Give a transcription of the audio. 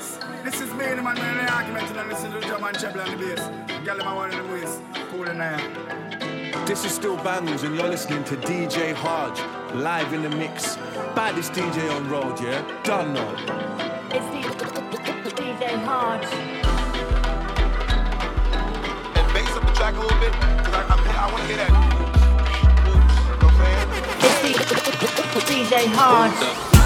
bass. This is me, the man, in the argument, and listen to the drum and treble and the bass. Girl, my one in the waist. Cool and I This is still bangles, and you're listening to DJ Hodge, live in the mix. Baddest DJ on road, yeah? Done now. It's DJ Hodge. And bass up the track a little bit, cause I, I, I want to hear that. It's DJ Harge.